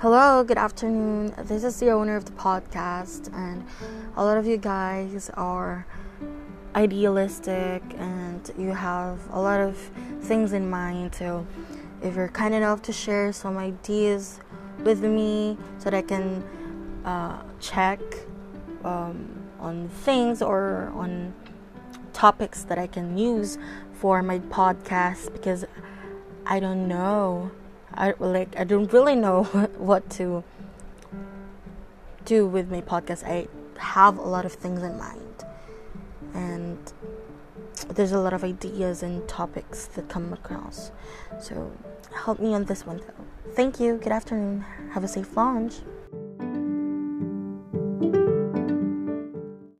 Hello, good afternoon. This is the owner of the podcast, and a lot of you guys are idealistic and you have a lot of things in mind. So, if you're kind enough to share some ideas with me so that I can uh, check um, on things or on topics that I can use for my podcast because I don't know I like I don't really know what to do with my podcast. I have a lot of things in mind, and there's a lot of ideas and topics that come across. So help me on this one though. Thank you. Good afternoon. Have a safe launch.